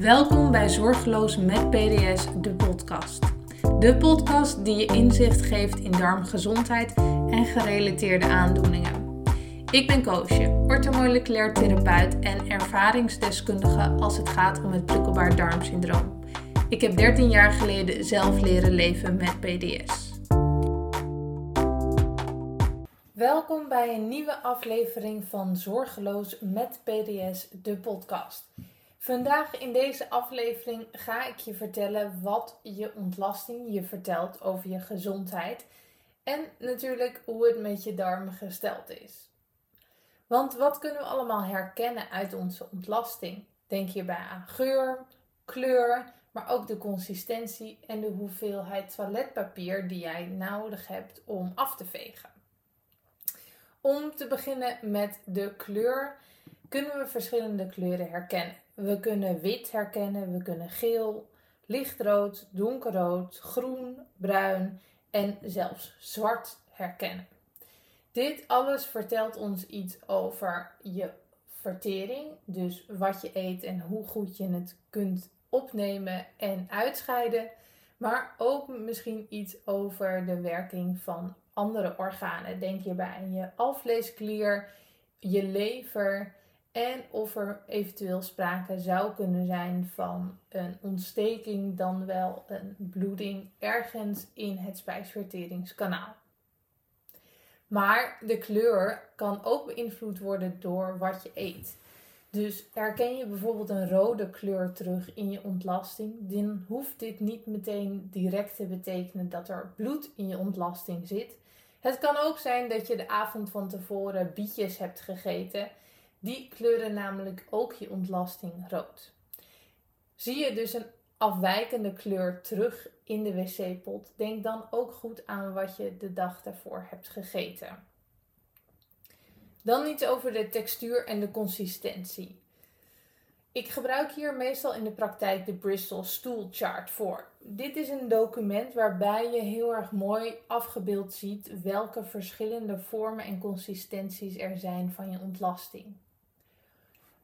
Welkom bij Zorgeloos met PDS, de podcast. De podcast die je inzicht geeft in darmgezondheid en gerelateerde aandoeningen. Ik ben Koosje, orthomoleculair therapeut en ervaringsdeskundige als het gaat om het prikkelbaar darmsyndroom. Ik heb 13 jaar geleden zelf leren leven met PDS. Welkom bij een nieuwe aflevering van Zorgeloos met PDS, de podcast. Vandaag in deze aflevering ga ik je vertellen wat je ontlasting je vertelt over je gezondheid en natuurlijk hoe het met je darmen gesteld is. Want wat kunnen we allemaal herkennen uit onze ontlasting? Denk hierbij aan geur, kleur, maar ook de consistentie en de hoeveelheid toiletpapier die jij nodig hebt om af te vegen. Om te beginnen met de kleur kunnen we verschillende kleuren herkennen. We kunnen wit herkennen, we kunnen geel, lichtrood, donkerrood, groen, bruin en zelfs zwart herkennen. Dit alles vertelt ons iets over je vertering, dus wat je eet en hoe goed je het kunt opnemen en uitscheiden, maar ook misschien iets over de werking van andere organen. Denk hierbij aan je alvleesklier, je lever en of er eventueel sprake zou kunnen zijn van een ontsteking, dan wel een bloeding ergens in het spijsverteringskanaal. Maar de kleur kan ook beïnvloed worden door wat je eet. Dus herken je bijvoorbeeld een rode kleur terug in je ontlasting, dan hoeft dit niet meteen direct te betekenen dat er bloed in je ontlasting zit. Het kan ook zijn dat je de avond van tevoren bietjes hebt gegeten. Die kleuren namelijk ook je ontlasting rood. Zie je dus een afwijkende kleur terug in de wc-pot, denk dan ook goed aan wat je de dag daarvoor hebt gegeten. Dan iets over de textuur en de consistentie. Ik gebruik hier meestal in de praktijk de Bristol Stool Chart voor. Dit is een document waarbij je heel erg mooi afgebeeld ziet welke verschillende vormen en consistenties er zijn van je ontlasting.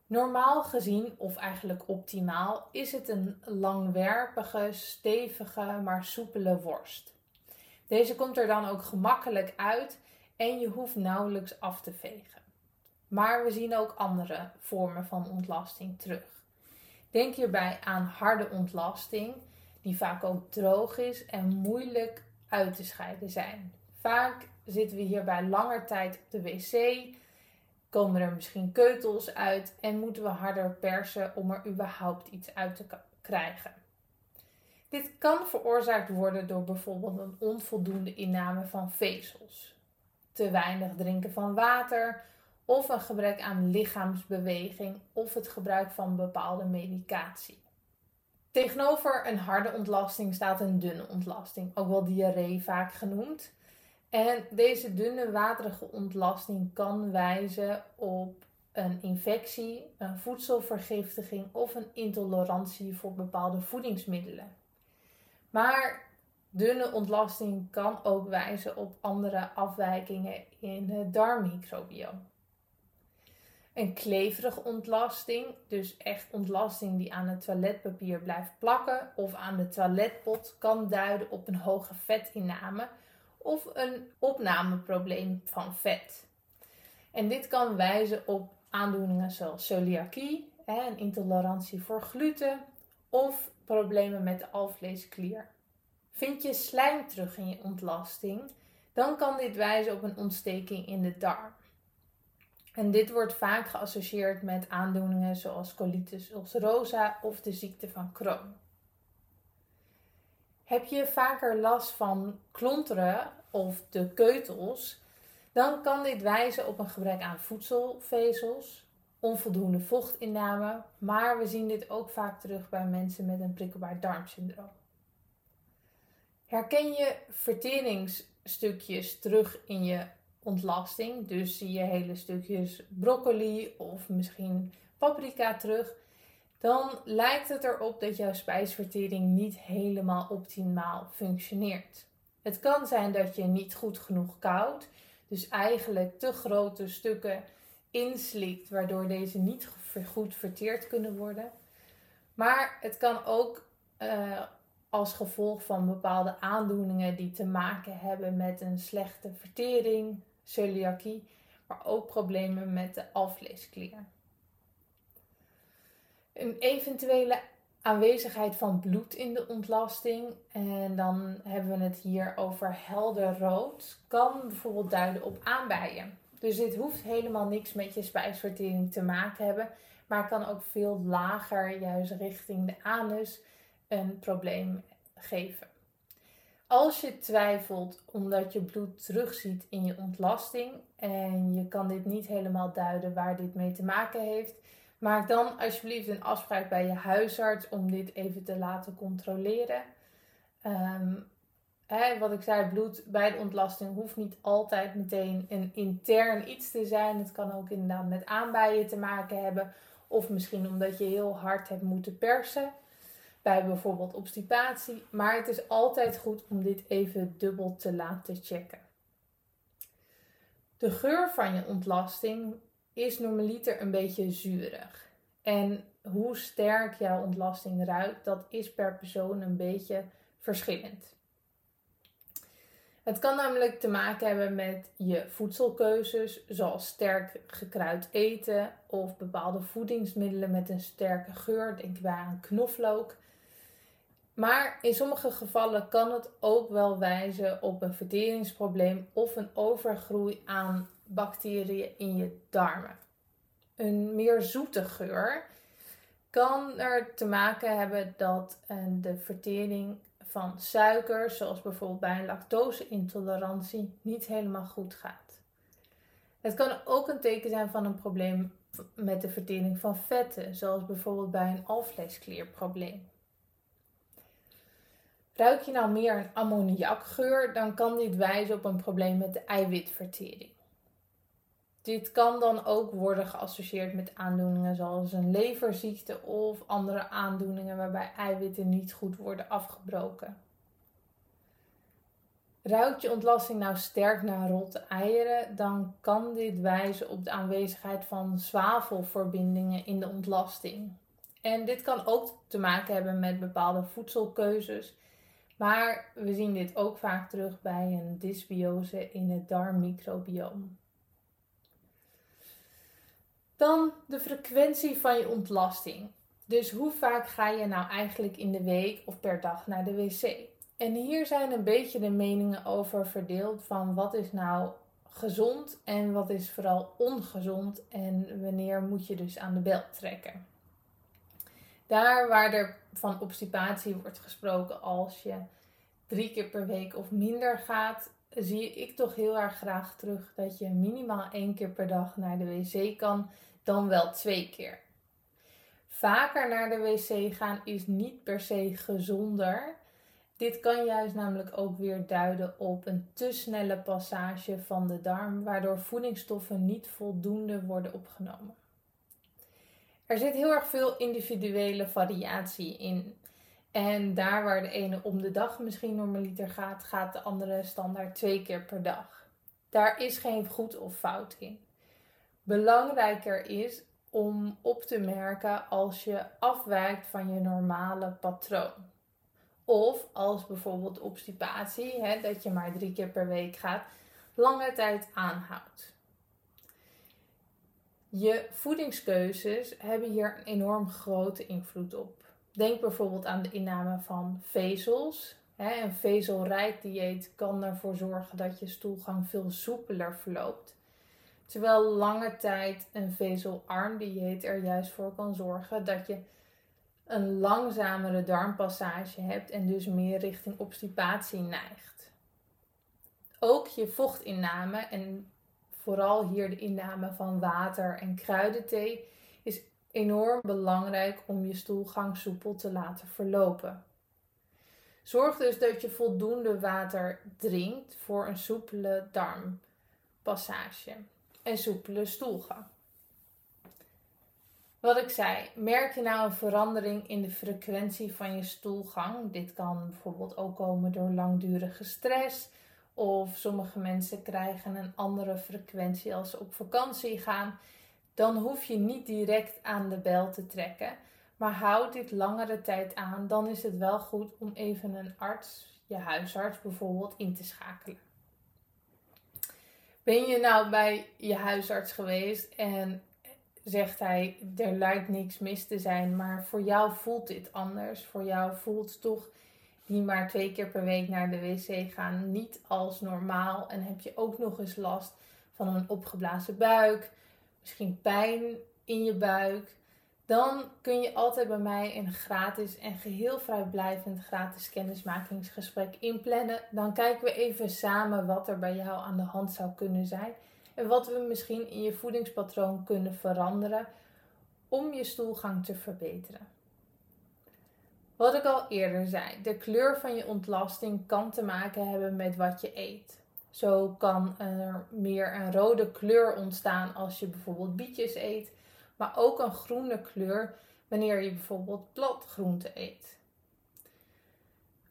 Normaal gezien, of eigenlijk optimaal, is het een langwerpige, stevige, maar soepele worst. Deze komt er dan ook gemakkelijk uit en je hoeft nauwelijks af te vegen. Maar we zien ook andere vormen van ontlasting terug. Denk hierbij aan harde ontlasting, die vaak ook droog is en moeilijk uit te scheiden zijn. Vaak zitten we hierbij langer tijd op de wc, komen er misschien keutels uit en moeten we harder persen om er überhaupt iets uit te krijgen. Dit kan veroorzaakt worden door bijvoorbeeld een onvoldoende inname van vezels, te weinig drinken van water of een gebrek aan lichaamsbeweging of het gebruik van bepaalde medicatie. Tegenover een harde ontlasting staat een dunne ontlasting, ook wel diarree vaak genoemd. En deze dunne waterige ontlasting kan wijzen op een infectie, een voedselvergiftiging of een intolerantie voor bepaalde voedingsmiddelen. Maar dunne ontlasting kan ook wijzen op andere afwijkingen in het darmmicrobioom. Een kleverige ontlasting, dus echt ontlasting die aan het toiletpapier blijft plakken of aan de toiletpot, kan duiden op een hoge vetinname of een opnameprobleem van vet. En dit kan wijzen op aandoeningen zoals celiakie, een intolerantie voor gluten of problemen met de alvleesklier. Vind je slijm terug in je ontlasting, dan kan dit wijzen op een ontsteking in de darm. En dit wordt vaak geassocieerd met aandoeningen zoals colitis ulcerosa of de ziekte van Crohn. Heb je vaker last van klonteren of de keutels, dan kan dit wijzen op een gebrek aan voedselvezels, onvoldoende vochtinname, maar we zien dit ook vaak terug bij mensen met een prikkelbaar darmsyndroom. Herken je verteringsstukjes terug in je ontlasting. Dus zie je hele stukjes broccoli of misschien paprika terug. Dan lijkt het erop dat jouw spijsvertering niet helemaal optimaal functioneert. Het kan zijn dat je niet goed genoeg koudt, dus eigenlijk te grote stukken inslikt, waardoor deze niet goed verteerd kunnen worden. Maar het kan ook uh, als gevolg van bepaalde aandoeningen die te maken hebben met een slechte vertering, celiakie, maar ook problemen met de alvleesklier. Een eventuele aanwezigheid van bloed in de ontlasting, en dan hebben we het hier over helder rood, kan bijvoorbeeld duiden op aanbijen. Dus dit hoeft helemaal niks met je spijsvertering te maken hebben, maar kan ook veel lager, juist richting de anus, een probleem geven. Als je twijfelt omdat je bloed terugziet in je ontlasting en je kan dit niet helemaal duiden waar dit mee te maken heeft, maak dan alsjeblieft een afspraak bij je huisarts om dit even te laten controleren. Ehm, hè, wat ik zei, bloed bij de ontlasting hoeft niet altijd meteen een intern iets te zijn. Het kan ook inderdaad met aanbijen te maken hebben. Of misschien omdat je heel hard hebt moeten persen bij bijvoorbeeld obstipatie. Maar het is altijd goed om dit even dubbel te laten checken. De geur van je ontlasting is normaliter een beetje zuurig. En hoe sterk jouw ontlasting ruikt, dat is per persoon een beetje verschillend. Het kan namelijk te maken hebben met je voedselkeuzes, zoals sterk gekruid eten of bepaalde voedingsmiddelen met een sterke geur. Denk bij aan knoflook. Maar in sommige gevallen kan het ook wel wijzen op een verteringsprobleem of een overgroei aan bacteriën in je darmen. Een meer zoete geur kan er te maken hebben dat eh, de vertering van suiker, zoals bijvoorbeeld bij een lactose-intolerantie, niet helemaal goed gaat. Het kan ook een teken zijn van een probleem met de vertering van vetten, zoals bijvoorbeeld bij een alvleesklierprobleem. Ruik je nou meer een ammoniakgeur, dan kan dit wijzen op een probleem met de eiwitvertering. Dit kan dan ook worden geassocieerd met aandoeningen zoals een leverziekte of andere aandoeningen waarbij eiwitten niet goed worden afgebroken. Ruikt je ontlasting nou sterk naar rotte eieren, dan kan dit wijzen op de aanwezigheid van zwavelverbindingen in de ontlasting. En dit kan ook te maken hebben met bepaalde voedselkeuzes maar we zien dit ook vaak terug bij een dysbiose in het darmmicrobioom. Dan de frequentie van je ontlasting. Dus hoe vaak ga je nou eigenlijk in de week of per dag naar de wc? En hier zijn een beetje de meningen over verdeeld van wat is nou gezond en wat is vooral ongezond en wanneer moet je dus aan de bel trekken. Daar waar er van obstipatie wordt gesproken als je drie keer per week of minder gaat, zie ik toch heel erg graag terug dat je minimaal één keer per dag naar de wc kan, dan wel twee keer. Vaker naar de wc gaan is niet per se gezonder. Dit kan juist namelijk ook weer duiden op een te snelle passage van de darm, waardoor voedingsstoffen niet voldoende worden opgenomen. Er zit heel erg veel individuele variatie in. En daar waar de ene om de dag misschien normaliter gaat, gaat de andere standaard twee keer per dag. Daar is geen goed of fout in. Belangrijker is om op te merken als je afwijkt van je normale patroon. Of als bijvoorbeeld obstipatie, hè, dat je maar drie keer per week gaat, lange tijd aanhoudt. Je voedingskeuzes hebben hier een enorm grote invloed op. Denk bijvoorbeeld aan de inname van vezels. Een vezelrijk dieet kan ervoor zorgen dat je stoelgang veel soepeler verloopt. Terwijl lange tijd een vezelarm dieet er juist voor kan zorgen dat je een langzamere darmpassage hebt en dus meer richting obstipatie neigt. Ook je vochtinname en vooral hier de inname van water en kruidenthee enorm belangrijk om je stoelgang soepel te laten verlopen. Zorg dus dat je voldoende water drinkt voor een soepele darmpassage en soepele stoelgang. Wat ik zei, merk je nou een verandering in de frequentie van je stoelgang? Dit kan bijvoorbeeld ook komen door langdurige stress. Of sommige mensen krijgen een andere frequentie als ze op vakantie gaan dan hoef je niet direct aan de bel te trekken. Maar houd dit langere tijd aan, dan is het wel goed om even een arts, je huisarts bijvoorbeeld, in te schakelen. Ben je nou bij je huisarts geweest en zegt hij, er lijkt niks mis te zijn, maar voor jou voelt dit anders. Voor jou voelt toch die maar twee keer per week naar de wc gaan niet als normaal. En heb je ook nog eens last van een opgeblazen buik, misschien pijn in je buik. Dan kun je altijd bij mij een gratis en geheel vrijblijvend gratis kennismakingsgesprek inplannen. Dan kijken we even samen wat er bij jou aan de hand zou kunnen zijn. En wat we misschien in je voedingspatroon kunnen veranderen om je stoelgang te verbeteren. Wat ik al eerder zei, de kleur van je ontlasting kan te maken hebben met wat je eet. Zo kan er meer een rode kleur ontstaan als je bijvoorbeeld bietjes eet, maar ook een groene kleur wanneer je bijvoorbeeld bladgroente eet.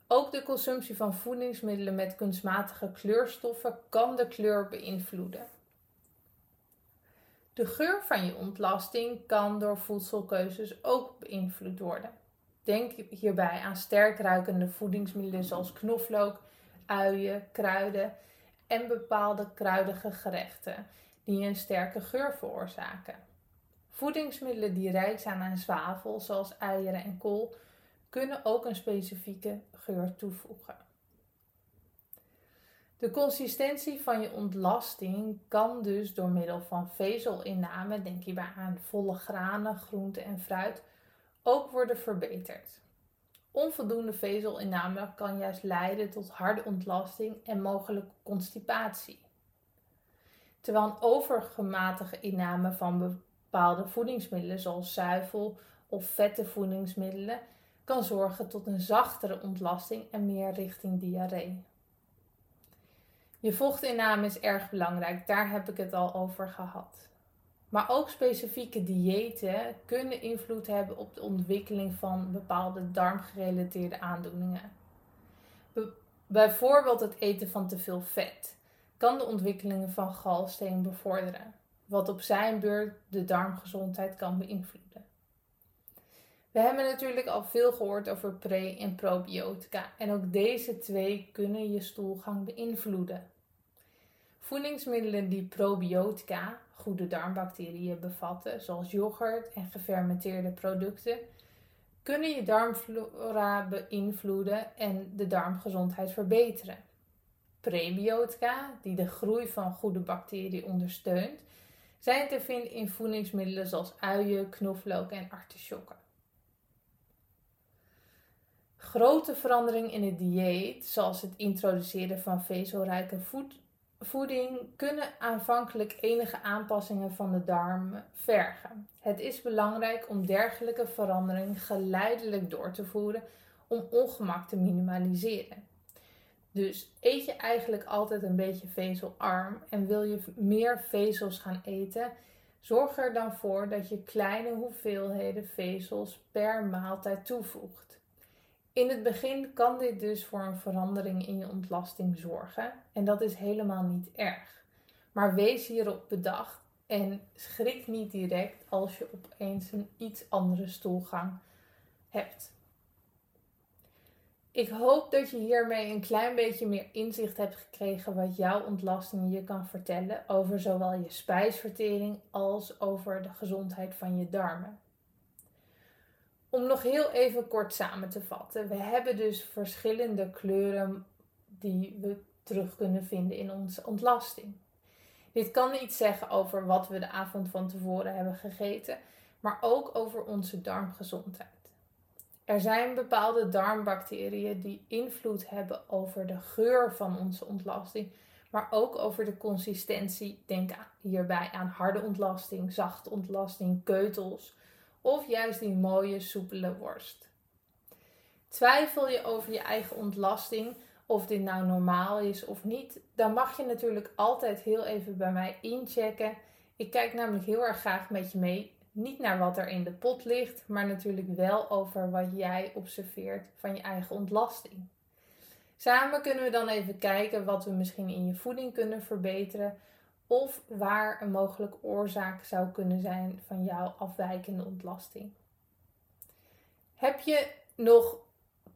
Ook de consumptie van voedingsmiddelen met kunstmatige kleurstoffen kan de kleur beïnvloeden. De geur van je ontlasting kan door voedselkeuzes ook beïnvloed worden. Denk hierbij aan sterk ruikende voedingsmiddelen zoals knoflook, uien, kruiden en bepaalde kruidige gerechten die een sterke geur veroorzaken. Voedingsmiddelen die rijk zijn aan zwavel, zoals eieren en kool, kunnen ook een specifieke geur toevoegen. De consistentie van je ontlasting kan dus door middel van vezelinname, denk hierbij aan volle granen, groenten en fruit, ook worden verbeterd. Onvoldoende vezelinname kan juist leiden tot harde ontlasting en mogelijk constipatie. Terwijl een overgematige inname van bepaalde voedingsmiddelen zoals zuivel of vette voedingsmiddelen kan zorgen tot een zachtere ontlasting en meer richting diarree. Je vochtinname is erg belangrijk, daar heb ik het al over gehad. Maar ook specifieke diëten kunnen invloed hebben op de ontwikkeling van bepaalde darmgerelateerde aandoeningen. bijvoorbeeld het eten van te veel vet kan de ontwikkeling van galsteen bevorderen, wat op zijn beurt de darmgezondheid kan beïnvloeden. We hebben natuurlijk al veel gehoord over pre- en probiotica en ook deze twee kunnen je stoelgang beïnvloeden. Voedingsmiddelen die probiotica, goede darmbacteriën, bevatten, zoals yoghurt en gefermenteerde producten, kunnen je darmflora beïnvloeden en de darmgezondheid verbeteren. Prebiotica, die de groei van goede bacteriën ondersteunt, zijn te vinden in voedingsmiddelen zoals uien, knoflook en artisjokken. Grote veranderingen in het dieet, zoals het introduceren van vezelrijke voed voeding kunnen aanvankelijk enige aanpassingen van de darmen vergen. Het is belangrijk om dergelijke veranderingen geleidelijk door te voeren om ongemak te minimaliseren. Dus eet je eigenlijk altijd een beetje vezelarm en wil je meer vezels gaan eten, zorg er dan voor dat je kleine hoeveelheden vezels per maaltijd toevoegt. In het begin kan dit dus voor een verandering in je ontlasting zorgen en dat is helemaal niet erg. Maar wees hierop bedacht en schrik niet direct als je opeens een iets andere stoelgang hebt. Ik hoop dat je hiermee een klein beetje meer inzicht hebt gekregen wat jouw ontlasting je kan vertellen over zowel je spijsvertering als over de gezondheid van je darmen. Om nog heel even kort samen te vatten. We hebben dus verschillende kleuren die we terug kunnen vinden in onze ontlasting. Dit kan iets zeggen over wat we de avond van tevoren hebben gegeten, maar ook over onze darmgezondheid. Er zijn bepaalde darmbacteriën die invloed hebben over de geur van onze ontlasting, maar ook over de consistentie. Denk hierbij aan harde ontlasting, zachte ontlasting, keutels of juist die mooie soepele worst. Twijfel je over je eigen ontlasting, of dit nou normaal is of niet, dan mag je natuurlijk altijd heel even bij mij inchecken. Ik kijk namelijk heel erg graag met je mee, niet naar wat er in de pot ligt, maar natuurlijk wel over wat jij observeert van je eigen ontlasting. Samen kunnen we dan even kijken wat we misschien in je voeding kunnen verbeteren of waar een mogelijke oorzaak zou kunnen zijn van jouw afwijkende ontlasting. Heb je nog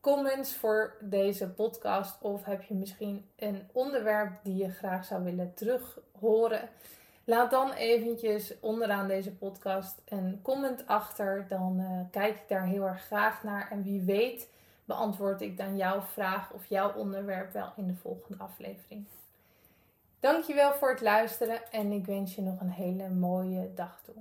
comments voor deze podcast of heb je misschien een onderwerp die je graag zou willen terughoren? Laat dan eventjes onderaan deze podcast een comment achter. Dan uh, kijk ik daar heel erg graag naar. En wie weet beantwoord ik dan jouw vraag of jouw onderwerp wel in de volgende aflevering. Dankjewel voor het luisteren en ik wens je nog een hele mooie dag toe.